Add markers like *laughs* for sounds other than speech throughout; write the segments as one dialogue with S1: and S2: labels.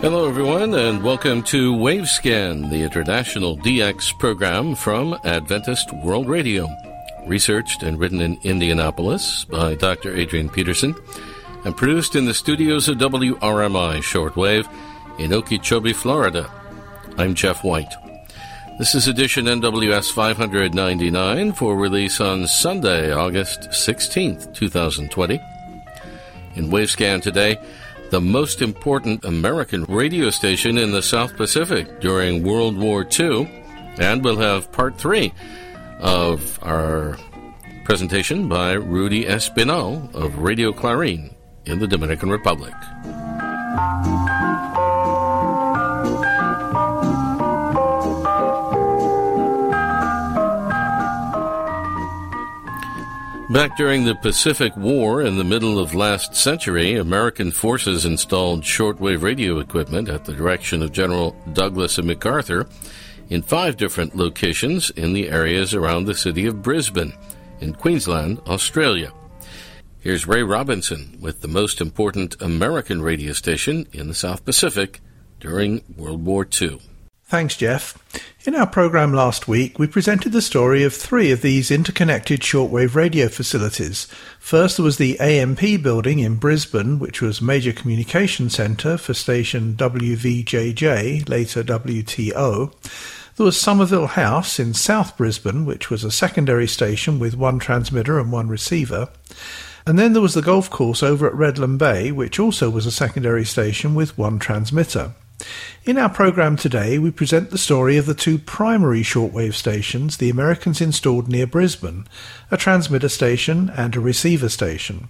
S1: Hello, everyone, and welcome to Wavescan, the international DX program from Adventist World Radio. Researched and written in Indianapolis by Dr. Adrian Peterson, and produced in the studios of WRMI Shortwave in Okeechobee, Florida. I'm Jeff White. This is edition NWS 599 for release on Sunday, August 16th, 2020. In Wavescan today, the most important American radio station in the South Pacific during World War II. And we'll have part three of our presentation by Rudy Espinal of Radio Clarin in the Dominican Republic. Back during the Pacific War in the middle of last century, American forces installed shortwave radio equipment at the direction of General Douglas and MacArthur in five different locations in the areas around the city of Brisbane in Queensland, Australia. Here's Ray Robinson with the most important American radio station in the South Pacific during World War II.
S2: Thanks, Jeff. In our program last week, we presented the story of three of these interconnected shortwave radio facilities. First, there was the AMP building in Brisbane, which was major communication centre for station WVJJ, later WTO. There was Somerville House in South Brisbane, which was a secondary station with one transmitter and one receiver. And then there was the golf course over at Redland Bay, which also was a secondary station with one transmitter. In our program today, we present the story of the two primary shortwave stations the Americans installed near Brisbane, a transmitter station and a receiver station.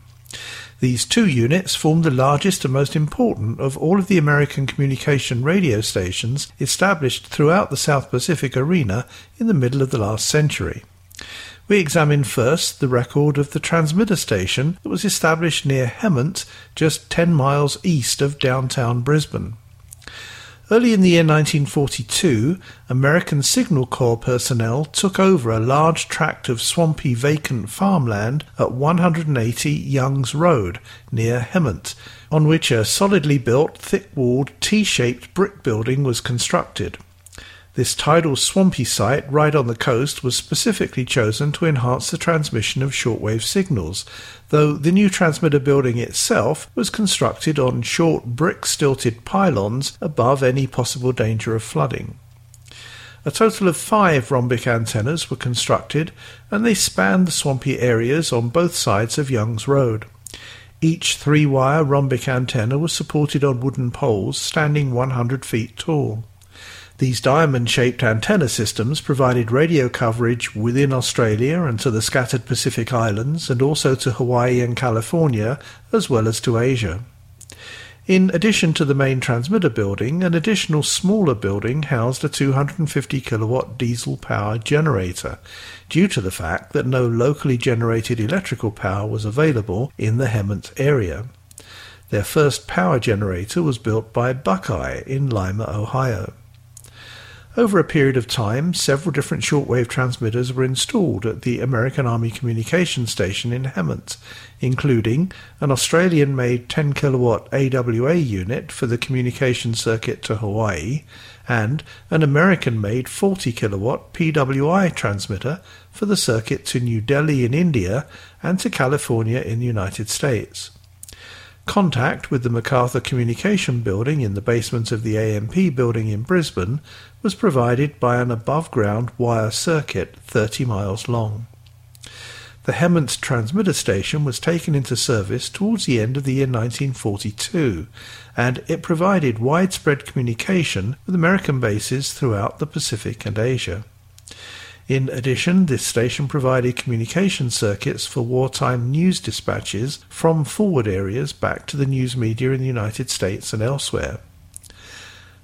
S2: These two units formed the largest and most important of all of the American communication radio stations established throughout the South Pacific arena in the middle of the last century. We examine first the record of the transmitter station that was established near Hemmant, just 10 miles east of downtown Brisbane. Early in the year 1942, American Signal Corps personnel took over a large tract of swampy vacant farmland at 180 Youngs Road near Hemmant, on which a solidly built, thick-walled, T-shaped brick building was constructed. This tidal swampy site right on the coast was specifically chosen to enhance the transmission of shortwave signals, though the new transmitter building itself was constructed on short brick stilted pylons above any possible danger of flooding. A total of five rhombic antennas were constructed, and they spanned the swampy areas on both sides of Young's Road. Each three wire rhombic antenna was supported on wooden poles standing 100 feet tall. These diamond-shaped antenna systems provided radio coverage within Australia and to the scattered Pacific Islands and also to Hawaii and California, as well as to Asia. In addition to the main transmitter building, an additional smaller building housed a 250 kilowatt diesel power generator, due to the fact that no locally generated electrical power was available in the Hemmant area. Their first power generator was built by Buckeye in Lima, Ohio. Over a period of time, several different shortwave transmitters were installed at the American Army Communications Station in Hemmant, including an Australian made 10 kilowatt AWA unit for the communication circuit to Hawaii and an American made 40 kilowatt PWI transmitter for the circuit to New Delhi in India and to California in the United States. Contact with the MacArthur Communication Building in the basement of the AMP building in Brisbane was provided by an above-ground wire circuit 30 miles long. The Hemmant transmitter station was taken into service towards the end of the year 1942, and it provided widespread communication with American bases throughout the Pacific and Asia. In addition, this station provided communication circuits for wartime news dispatches from forward areas back to the news media in the United States and elsewhere.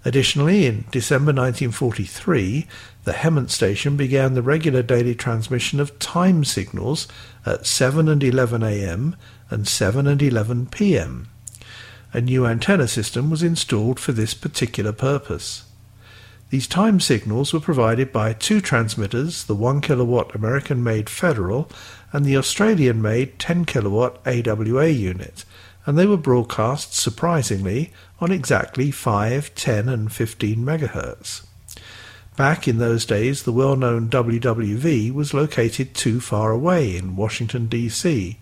S2: Additionally, in December 1943, the Hemmant station began the regular daily transmission of time signals at 7 and 11 a.m. and 7 and 11 p.m. A new antenna system was installed for this particular purpose. These time signals were provided by two transmitters, the 1 kilowatt American made Federal and the Australian made 10 kilowatt AWA unit, and they were broadcast, surprisingly, on exactly 5, 10 and 15 megahertz. Back in those days, the well-known WWV was located too far away in Washington, D.C.,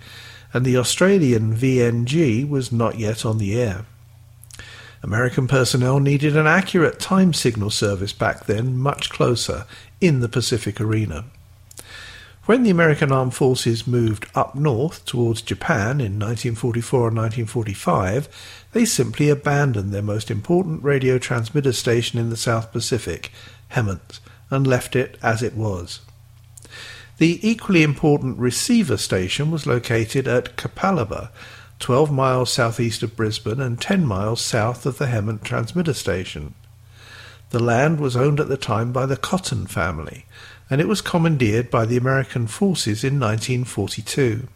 S2: and the Australian VNG was not yet on the air. American personnel needed an accurate time signal service back then much closer in the Pacific arena. When the American Armed Forces moved up north towards Japan in 1944 and 1945, they simply abandoned their most important radio transmitter station in the South Pacific, Hemmant, and left it as it was. The equally important receiver station was located at Capalaba, 12 miles southeast of Brisbane and 10 miles south of the Hemmant transmitter station. The land was owned at the time by the Cotton family, and it was commandeered by the American forces in 1942.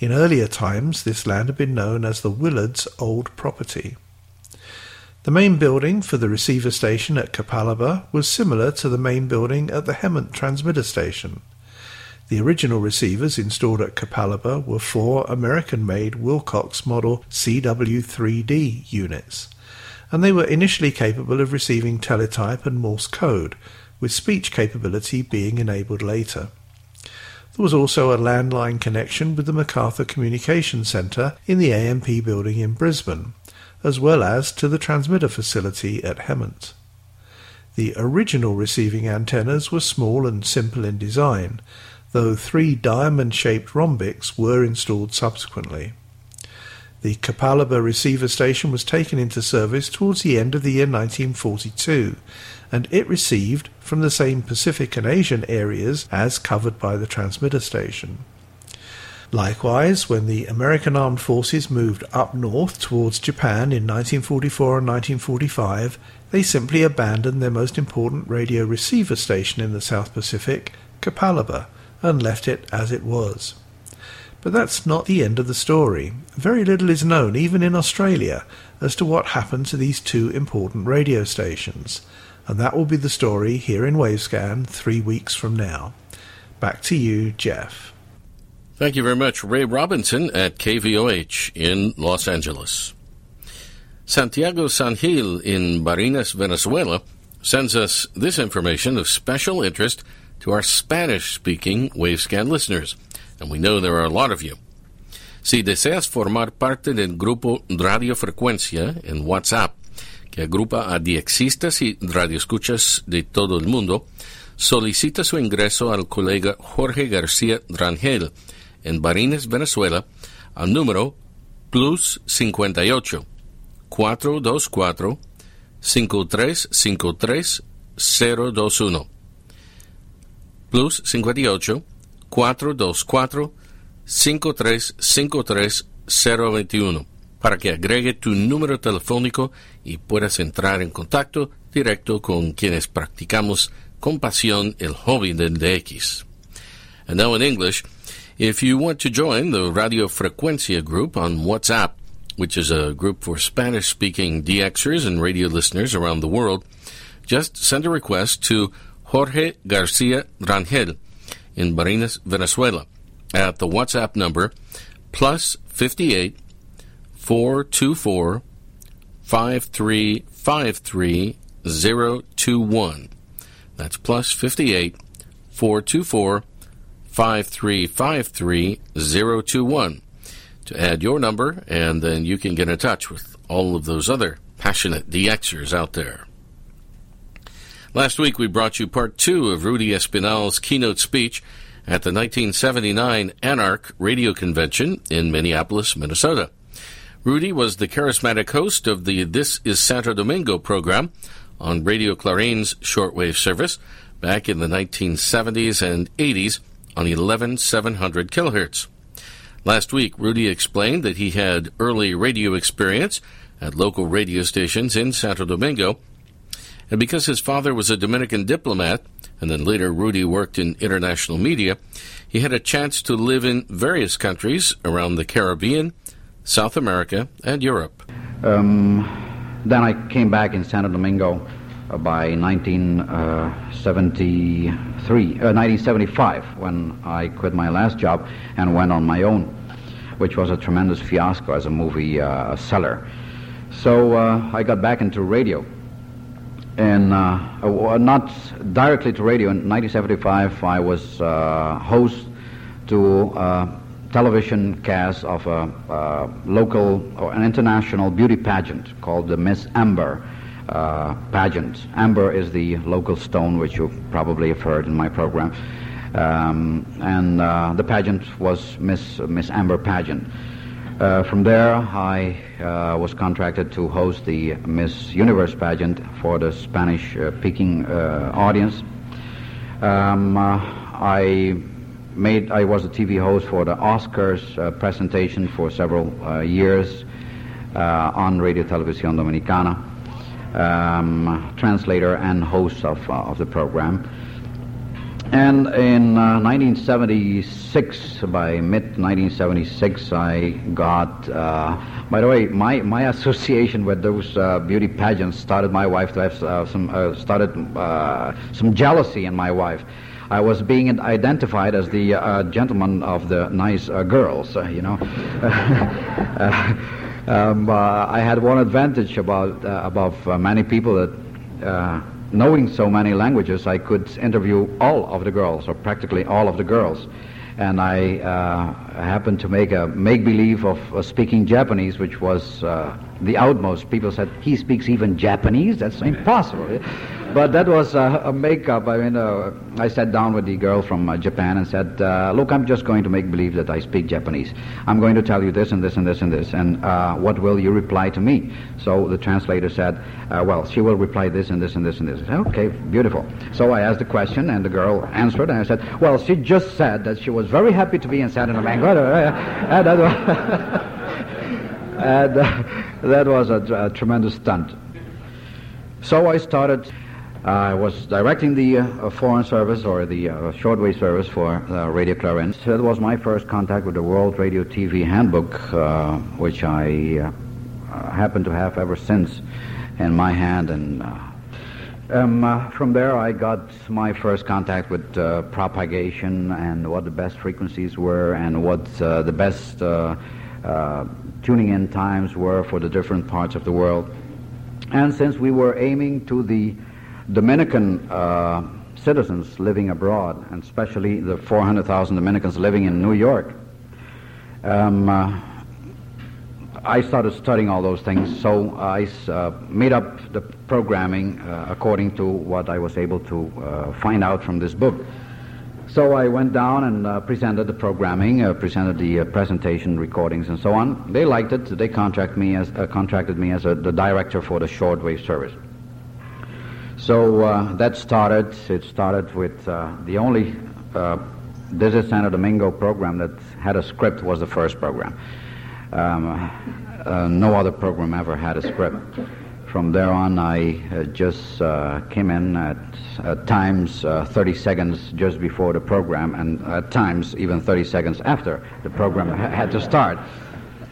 S2: In earlier times, this land had been known as the Willards' Old Property. The main building for the receiver station at Capalaba was similar to the main building at the Hemmant transmitter station. The original receivers installed at Capalaba were four American-made Wilcox model CW3D units, and they were initially capable of receiving teletype and Morse code, with speech capability being enabled later. There was also a landline connection with the MacArthur Communication Centre in the AMP building in Brisbane, as well as to the transmitter facility at Hemmant. The original receiving antennas were small and simple in design, though three diamond-shaped rhombics were installed subsequently. The Capalaba receiver station was taken into service towards the end of the year 1942, and it received from the same Pacific and Asian areas as covered by the transmitter station. Likewise, when the American Armed Forces moved up north towards Japan in 1944 and 1945, they simply abandoned their most important radio receiver station in the South Pacific, Capalaba, and left it as it was. But that's not the end of the story. Very little is known, even in Australia, as to what happened to these two important radio stations. And that will be the story here in Wavescan three weeks from now. Back to you, Jeff.
S1: Thank you very much, Ray Robinson at KVOH in Los Angeles. Santiago Sangil in Barinas, Venezuela, sends us this information of special interest to our Spanish speaking Wavescan listeners, and we know there are a lot of you. Si deseas formar parte del grupo Radio Frecuencia en WhatsApp, que agrupa a diexistas y radioescuchas de todo el mundo, solicita su ingreso al colega Jorge García Rangel en Barines, Venezuela, al número plus 58 424 5353 021 plus 58 424 5353 021 para que agregue tu número telefónico y puedas entrar en contacto directo con quienes practicamos con pasión el hobby del DX. And now in English, if you want to join the Radio Frecuencia group on WhatsApp, which is a group for Spanish speaking DXers and radio listeners around the world, just send a request to Jorge Garcia Rangel in Barinas, Venezuela, at the WhatsApp number plus 58 424 5353 021. That's plus 58 424 5353 021 to add your number, and then you can get in touch with all of those other passionate DXers out there. Last week, we brought you part two of Rudy Espinal's keynote speech at the 1979 ANARC Radio Convention in Minneapolis, Minnesota. Rudy was the charismatic host of the This is Santo Domingo program on Radio Clarin's shortwave service back in the 1970s and 80s on 11700 kilohertz. Last week, Rudy explained that he had early radio experience at local radio stations in Santo Domingo and because his father was a Dominican diplomat, and then later Rudy worked in international media, he had a chance to live in various countries around the Caribbean, South America, and Europe.
S3: Um, then I came back in Santo Domingo uh, by 1973, uh, 1975, when I quit my last job and went on my own. which was a tremendous fiasco as a movie uh, seller. So uh, I got back into radio. And uh, uh, not directly to radio. In 1975, I was uh, host to television cast of a, a local or an international beauty pageant called the Miss Amber uh, pageant. Amber is the local stone, which you probably have heard in my program. Um, and uh, the pageant was Miss Miss Amber pageant. Uh, from there, I uh, was contracted to host the Miss Universe pageant for the Spanish-speaking uh, audience. Um, uh, I made I was a TV host for the Oscars uh, presentation for several years on Radio Televisión Dominicana, um, translator and host of of the program. And in uh, 1976, by mid 1976, I got. Uh, by the way, my, my *laughs* association with those uh, beauty pageants started my wife to have uh, some uh, started uh, some jealousy in my wife. I was being identified as the uh, gentleman of the nice uh, girls, uh, you know. *laughs* um, I had one advantage about above many people that knowing so many languages, I could interview all of the girls, or practically all of the girls. And I uh, happened to make a make believe of uh, speaking Japanese, which was uh, the outmost. People said, He speaks even Japanese? That's impossible. But that was uh, a makeup. I mean, uh, I sat down with the girl from uh, Japan and said, uh, "Look, I'm just going to make believe that I speak Japanese. I'm going to tell you this and this and this and this. And uh, what will you reply to me?" So the translator said, uh, "Well, she will reply this and this and this and this." Said, "Okay, beautiful." So I asked the question, and the girl answered, and I said, "Well, she just said that she was very happy to be in San Domingo." And that was, *laughs* and, that was a, a tremendous stunt. So I started I was directing the uh, foreign service or the uh, shortwave service for uh, Radio Clarin. So that was my first contact with the World Radio TV Handbook, uh, which I uh, uh, happen to have ever since in my hand. And um, from there, I got my first contact with propagation and what the best frequencies were and what the best tuning in times were for the different parts of the world. And since we were aiming to the Dominican uh, citizens living abroad, and especially the 400,000 Dominicans living in New York. Um, uh, I started studying all those things, so I uh, made up the programming uh, according to what I was able to uh, find out from this book. So I went down and uh, presented the programming, presented the presentation recordings, and so on. They liked it. They contract me as, contracted me as a, the director for the shortwave service. So uh, that started, it started with uh, the only uh, is Santo Domingo program that had a script was the first program. Um, uh, no other program ever had a script. From there on, I uh, just uh, came in at, at times 30 seconds just before the program, and at times even 30 seconds after the program ha- had to start.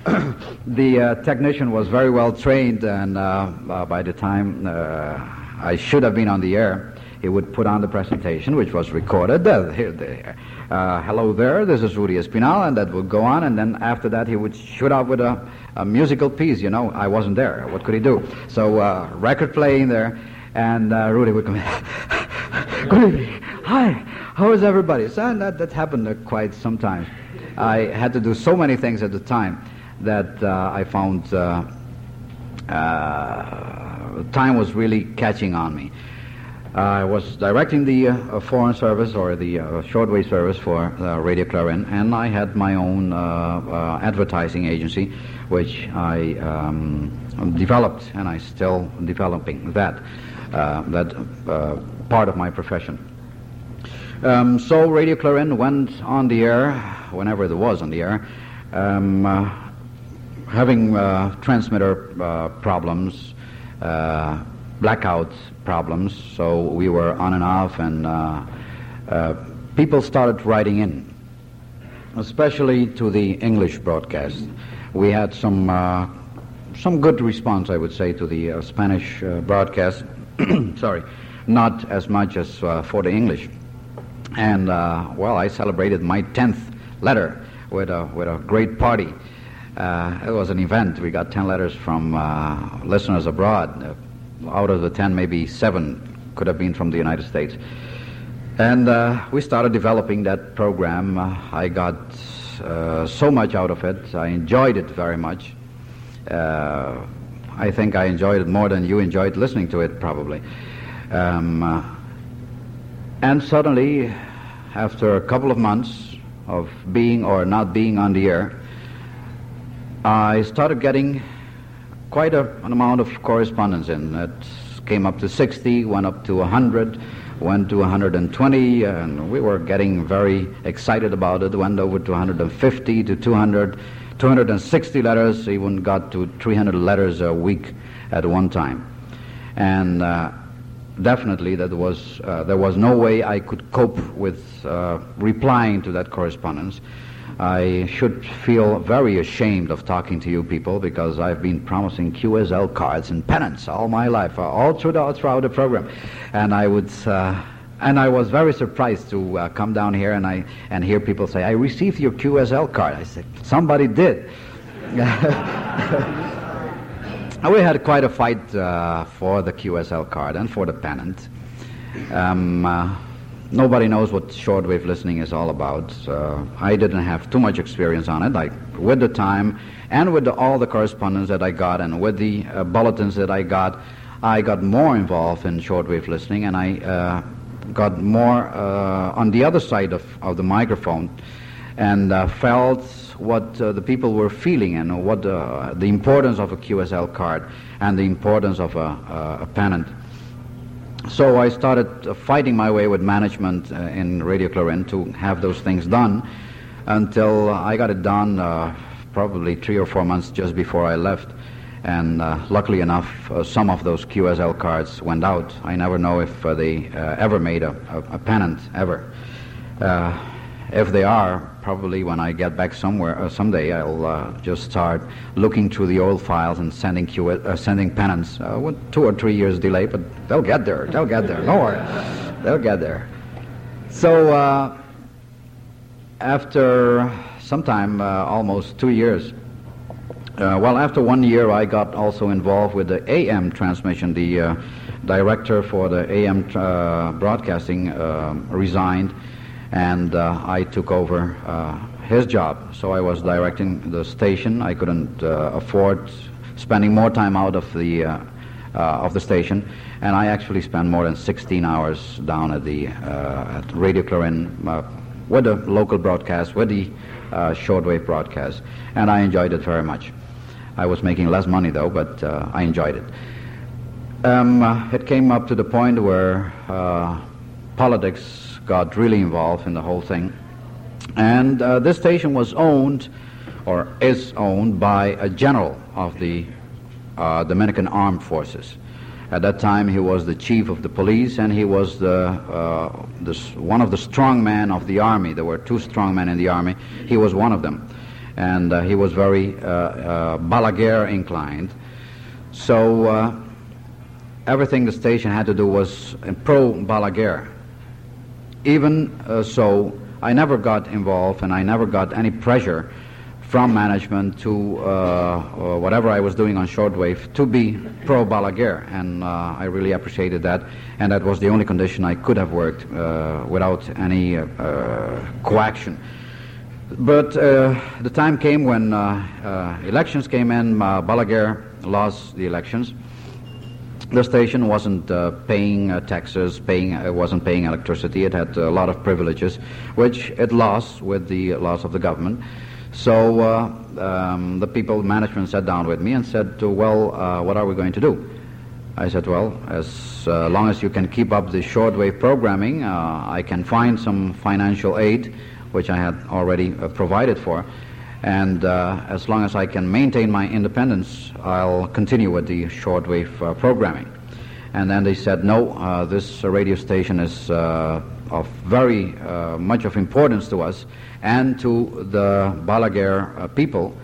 S3: *coughs* the technician was very well trained, and by the time I should have been on the air, he would put on the presentation, which was recorded. Uh, here, there. Uh, hello there, this is Rudy Espinal, and that would go on, and then after that he would shoot out with a, a musical piece, you know. I wasn't there. What could he do? So, uh, record playing there, and uh, Rudy would come in. *laughs* Good evening. Hi. How is everybody? So that, that happened uh, quite sometimes. I had to do so many things at the time that uh, I found uh, time was really catching on me. Uh, I was directing the uh, foreign service or the uh, shortwave service for uh, Radio Clarin, and I had my own uh, uh, advertising agency, which I um, developed, and I still developing that that part of my profession. Um, so Radio Clarin went on the air whenever it was on the air, um, having transmitter problems uh, blackout problems, so we were on and off, and uh, uh, people started writing in, especially to the English broadcast. We had some some good response, I would say, to the uh, Spanish uh, broadcast. *coughs* Sorry, not as much as uh, for the English. And well, I celebrated my tenth letter with a, with a great party. Uh, it was an event. We got 10 letters from uh, listeners abroad. Uh, out of the 10, maybe seven could have been from the United States. And uh, we started developing that program. Uh, I got uh, so much out of it. I enjoyed it very much. I think I enjoyed it more than you enjoyed listening to it, probably. Um, and suddenly, after a couple of months of being or not being on the air, I started getting quite a, an amount of correspondence in. It came up to 60, went up to 100, went to 120, and we were getting very excited about it. Went over to 150 to 200, 260 letters, even got to 300 letters a week at one time. And uh, definitely that was, uh, there was no way I could cope with uh, replying to that correspondence. I should feel very ashamed of talking to you people because I've been promising QSL cards and pennants all my life, uh, all through the, throughout the program, and I would. Uh, and I was very surprised to uh, come down here and I and hear people say, "I received your QSL card." I said, "Somebody did." *laughs* we had quite a fight uh, for the QSL card and for the pennant. Um, uh, nobody knows what shortwave listening is all about. Uh, I didn't have too much experience on it. Like with the time and with the, all the correspondence that I got and with the uh, bulletins that I got, I got more involved in shortwave listening and I uh, got more uh, on the other side of, of the microphone and uh, felt what uh, the people were feeling and what the importance of a QSL card and the importance of a, a pennant. So I started uh, fighting my way with management uh, in Radio Clarin to have those things done until I got it done uh, probably three or four months just before I left. And uh, luckily enough, uh, some of those QSL cards went out. I never know if uh, they ever made a, a, a pennant, ever. If they are, probably when I get back somewhere uh, someday, I'll uh, just start looking through the old files and sending Q- uh, sending pennants uh, with two or three years delay, but they'll get there. They'll get there. No worry, they'll get there. So uh, after some time, uh, almost two years. well, after one year, I got also involved with the AM transmission. The director for the AM broadcasting resigned and uh, I took over uh, his job. So I was directing the station. I couldn't uh, afford spending more time out of the uh, of the station, and I actually spent more than 16 hours down at the at Radio Clarin with the local broadcast, with the shortwave broadcast, and I enjoyed it very much. I was making less money though, but I enjoyed it. Um, it came up to the point where politics got really involved in the whole thing. And uh, this station was owned, or is owned, by a general of the uh, Dominican Armed Forces. At that time, he was the chief of the police, and he was the, uh, one of the strong men of the army. There were two strong men in the army. He was one of them, and uh, he was very uh, uh, Balaguer inclined. So everything the station had to do was pro Balaguer even uh, so, I never got involved and I never got any pressure from management to uh, uh, whatever I was doing on shortwave to be pro Balaguer, and uh, I really appreciated that. And that was the only condition I could have worked uh, without any coaction. But the time came when elections came in. Balaguer lost the elections the station wasn't uh, paying uh, taxes, paying, uh, wasn't paying electricity. It had a lot of privileges, which it lost with the loss of the government. So uh, um, the people, management, sat down with me and said, "Well, uh, what are we going to do?" I said, "Well, as uh, long as you can keep up the shortwave programming, I can find some financial aid, which I had already provided for." And uh, as long as I can maintain my independence, I'll continue with the shortwave uh, programming. And then they said, no, uh, this radio station is uh, of very uh, much of importance to us and to the Balaguer uh, people.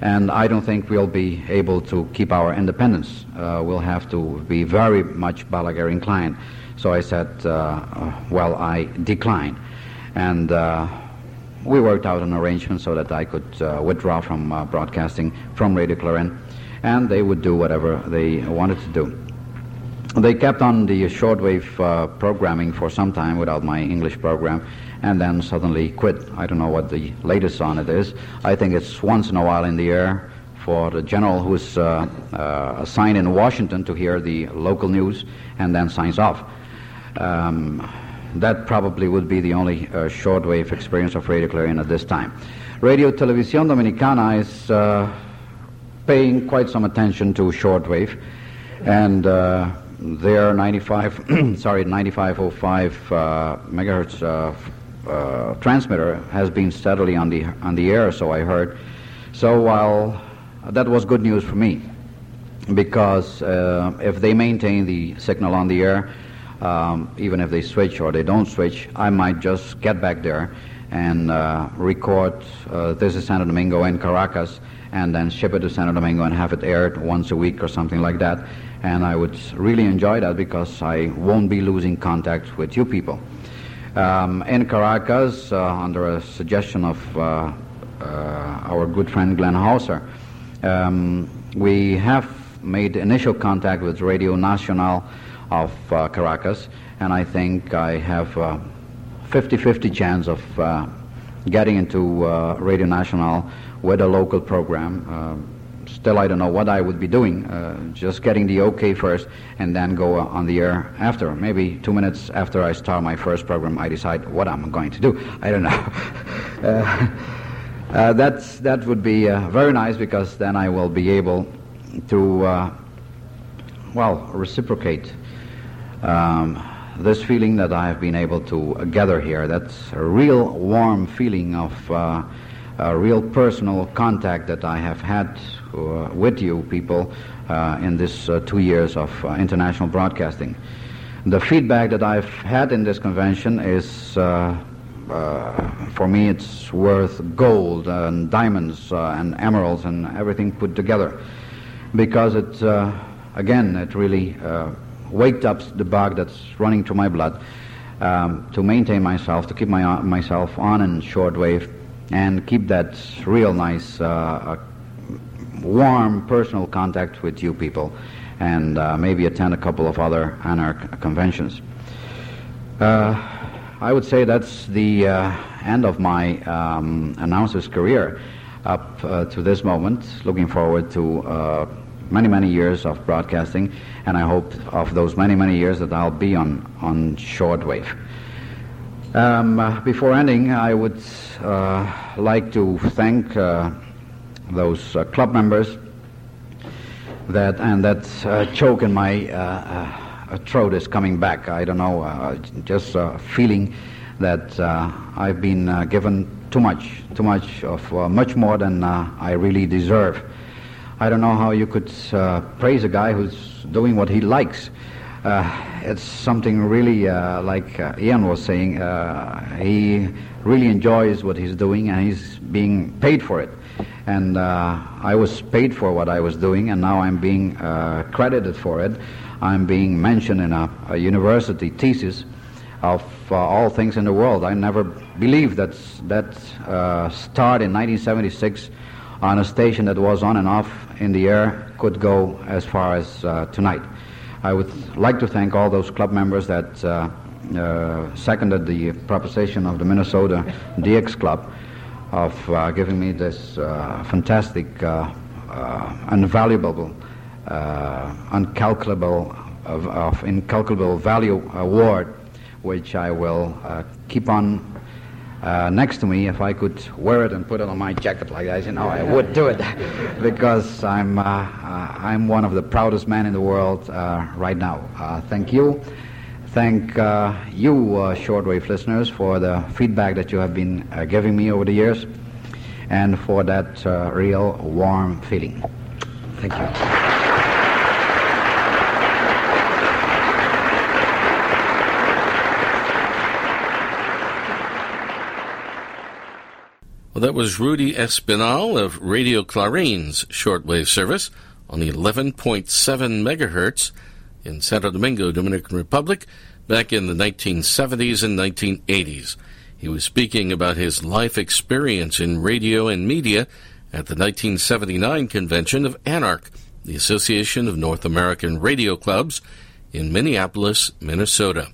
S3: And I don't think we'll be able to keep our independence. we'll have to be very much Balaguer inclined. So I said, well, I decline. And we worked out an arrangement so that I could uh, withdraw from uh, broadcasting from Radio Clarin, and they would do whatever they wanted to do. They kept on the shortwave uh, programming for some time without my English program, and then suddenly quit. I don't know what the latest on it is. I think it's once in a while in the air for the general who's uh, uh, assigned in Washington to hear the local news and then signs off. Um, that probably would be the only uh, shortwave experience of Radio Clarin at this time. Radio Televisión Dominicana is uh, paying quite some attention to shortwave, and uh, their 95, *clears throat* sorry, 9505 uh, megahertz uh, uh, transmitter has been steadily on the on the air, so I heard. So while that was good news for me, because if they maintain the signal on the air um, even if they switch or they don't switch, I might just get back there and uh, record uh, This is Santo Domingo in Caracas and then ship it to Santo Domingo and have it aired once a week or something like that. And I would really enjoy that because I won't be losing contact with you people. Um, in Caracas, uh, under a suggestion of uh, uh, our good friend Glenn Hauser, um, we have made initial contact with Radio Nacional of uh, Caracas, and I think I have a 50-50 chance of uh, getting into uh, Radio Nacional with a local program. Uh, still, I don't know what I would be doing. Uh, just getting the okay first, and then go on the air after. Maybe two minutes after I start my first program, I decide what I'm going to do. I don't know. *laughs* Uh, that's, that would be very nice because then I will be able to, well, reciprocate um, this feeling that I have been able to gather here, that's a real warm feeling of uh, a real personal contact that I have had uh, with you people uh, in this uh, two years of uh, international broadcasting. The feedback that I've had in this convention is, uh, for me, it's worth gold and diamonds and emeralds and everything put together because it, again, it really waked up the bug that's running through my blood um, to maintain myself, to keep my, uh, myself on in shortwave, and keep that real nice, uh, uh, warm personal contact with you people, and uh, maybe attend a couple of other ANARC conventions. Uh, I would say that's the uh, end of my um, announcer's career up to this moment. Looking forward to many, many years of broadcasting, and I hope of those many, many years that I'll be on, on shortwave. Um, uh, before ending, I would uh, like to thank uh, those uh, club members that and that uh, choke in my throat is coming back. I don't know, just a feeling that I've been given too much, too much of much more than I really deserve. I don't know how you could uh, praise a guy who's doing what he likes. Uh, it's something really uh, like uh, Ian was saying. Uh, he really enjoys what he's doing and he's being paid for it. And uh, I was paid for what I was doing, and now I'm being credited for it. I'm being mentioned in a, a university thesis of all things in the world. I never believed that that start in 1976 on a station that was on and off in the air could go as far as uh, tonight. I would like to thank all those club members that uh, uh, seconded the proposition of the Minnesota DX Club of uh, giving me this uh, fantastic, invaluable, uncalculable, of, of, incalculable value award, which I will keep on uh, next to me, if I could wear it and put it on my jacket like that, I said, no, I would do it *laughs* because I'm, uh, uh, I'm one of the proudest men in the world uh, right now. Uh, thank you. Thank uh, you, shortwave listeners, for the feedback that you have been giving me over the years and for that real warm feeling. Thank you.
S1: Well, that was Rudy Espinal of Radio Clarin's shortwave service on the 11.7 megahertz in Santo Domingo, Dominican Republic, back in the 1970s and 1980s. He was speaking about his life experience in radio and media at the 1979 convention of ANARC, the Association of North American Radio Clubs, in Minneapolis, Minnesota.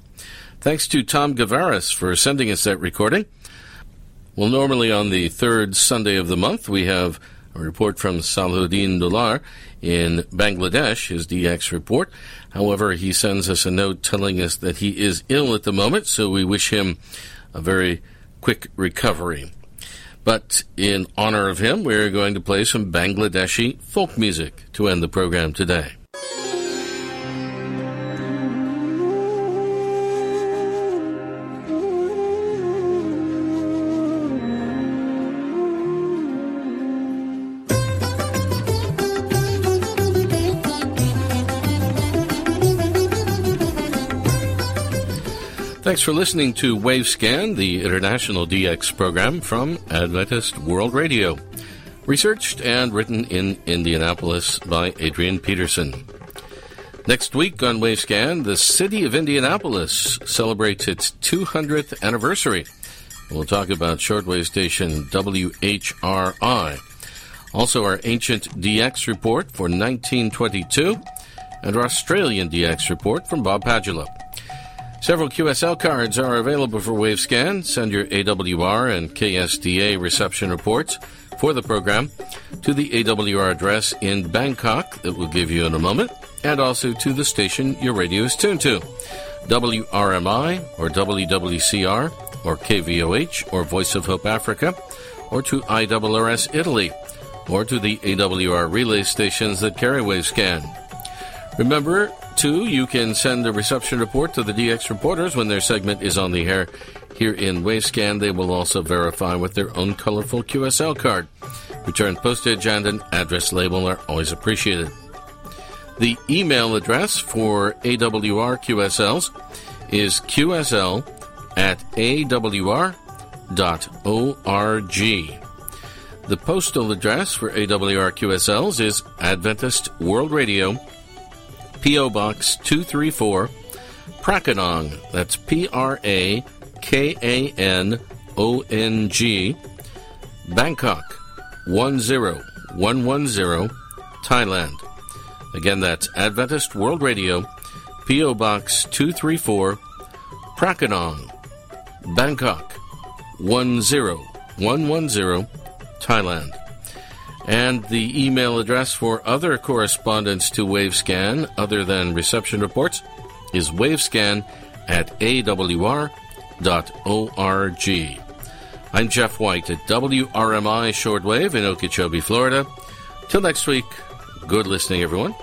S1: Thanks to Tom Gavaris for sending us that recording. Well, normally on the third Sunday of the month, we have a report from Salahuddin Dular in Bangladesh, his DX report. However, he sends us a note telling us that he is ill at the moment, so we wish him a very quick recovery. But in honor of him, we're going to play some Bangladeshi folk music to end the program today. Thanks for listening to Wavescan, the international DX program from Adventist World Radio. Researched and written in Indianapolis by Adrian Peterson. Next week on Wavescan, the city of Indianapolis celebrates its 200th anniversary. We'll talk about shortwave station WHRI. Also, our ancient DX report for 1922 and our Australian DX report from Bob Padula. Several QSL cards are available for Wavescan. Send your AWR and KSDA reception reports for the program to the AWR address in Bangkok that we'll give you in a moment, and also to the station your radio is tuned to WRMI or WWCR or KVOH or Voice of Hope Africa or to IRRS Italy or to the AWR relay stations that carry Wavescan. Remember, too, you can send a reception report to the DX reporters when their segment is on the air here in Wavescan. They will also verify with their own colorful QSL card. Return postage and an address label are always appreciated. The email address for AWR QSLs is qsl at awr.org. The postal address for AWR QSLs is Adventist World Radio, P.O. Box 234, Prakanong. That's P R A K A N O N G, Bangkok 10110, Thailand. Again, that's Adventist World Radio, P.O. Box 234, Prakanong, Bangkok 10110, Thailand. And the email address for other correspondence to Wavescan, other than reception reports, is wavescan at awr.org. I'm Jeff White at WRMI Shortwave in Okeechobee, Florida. Till next week, good listening, everyone.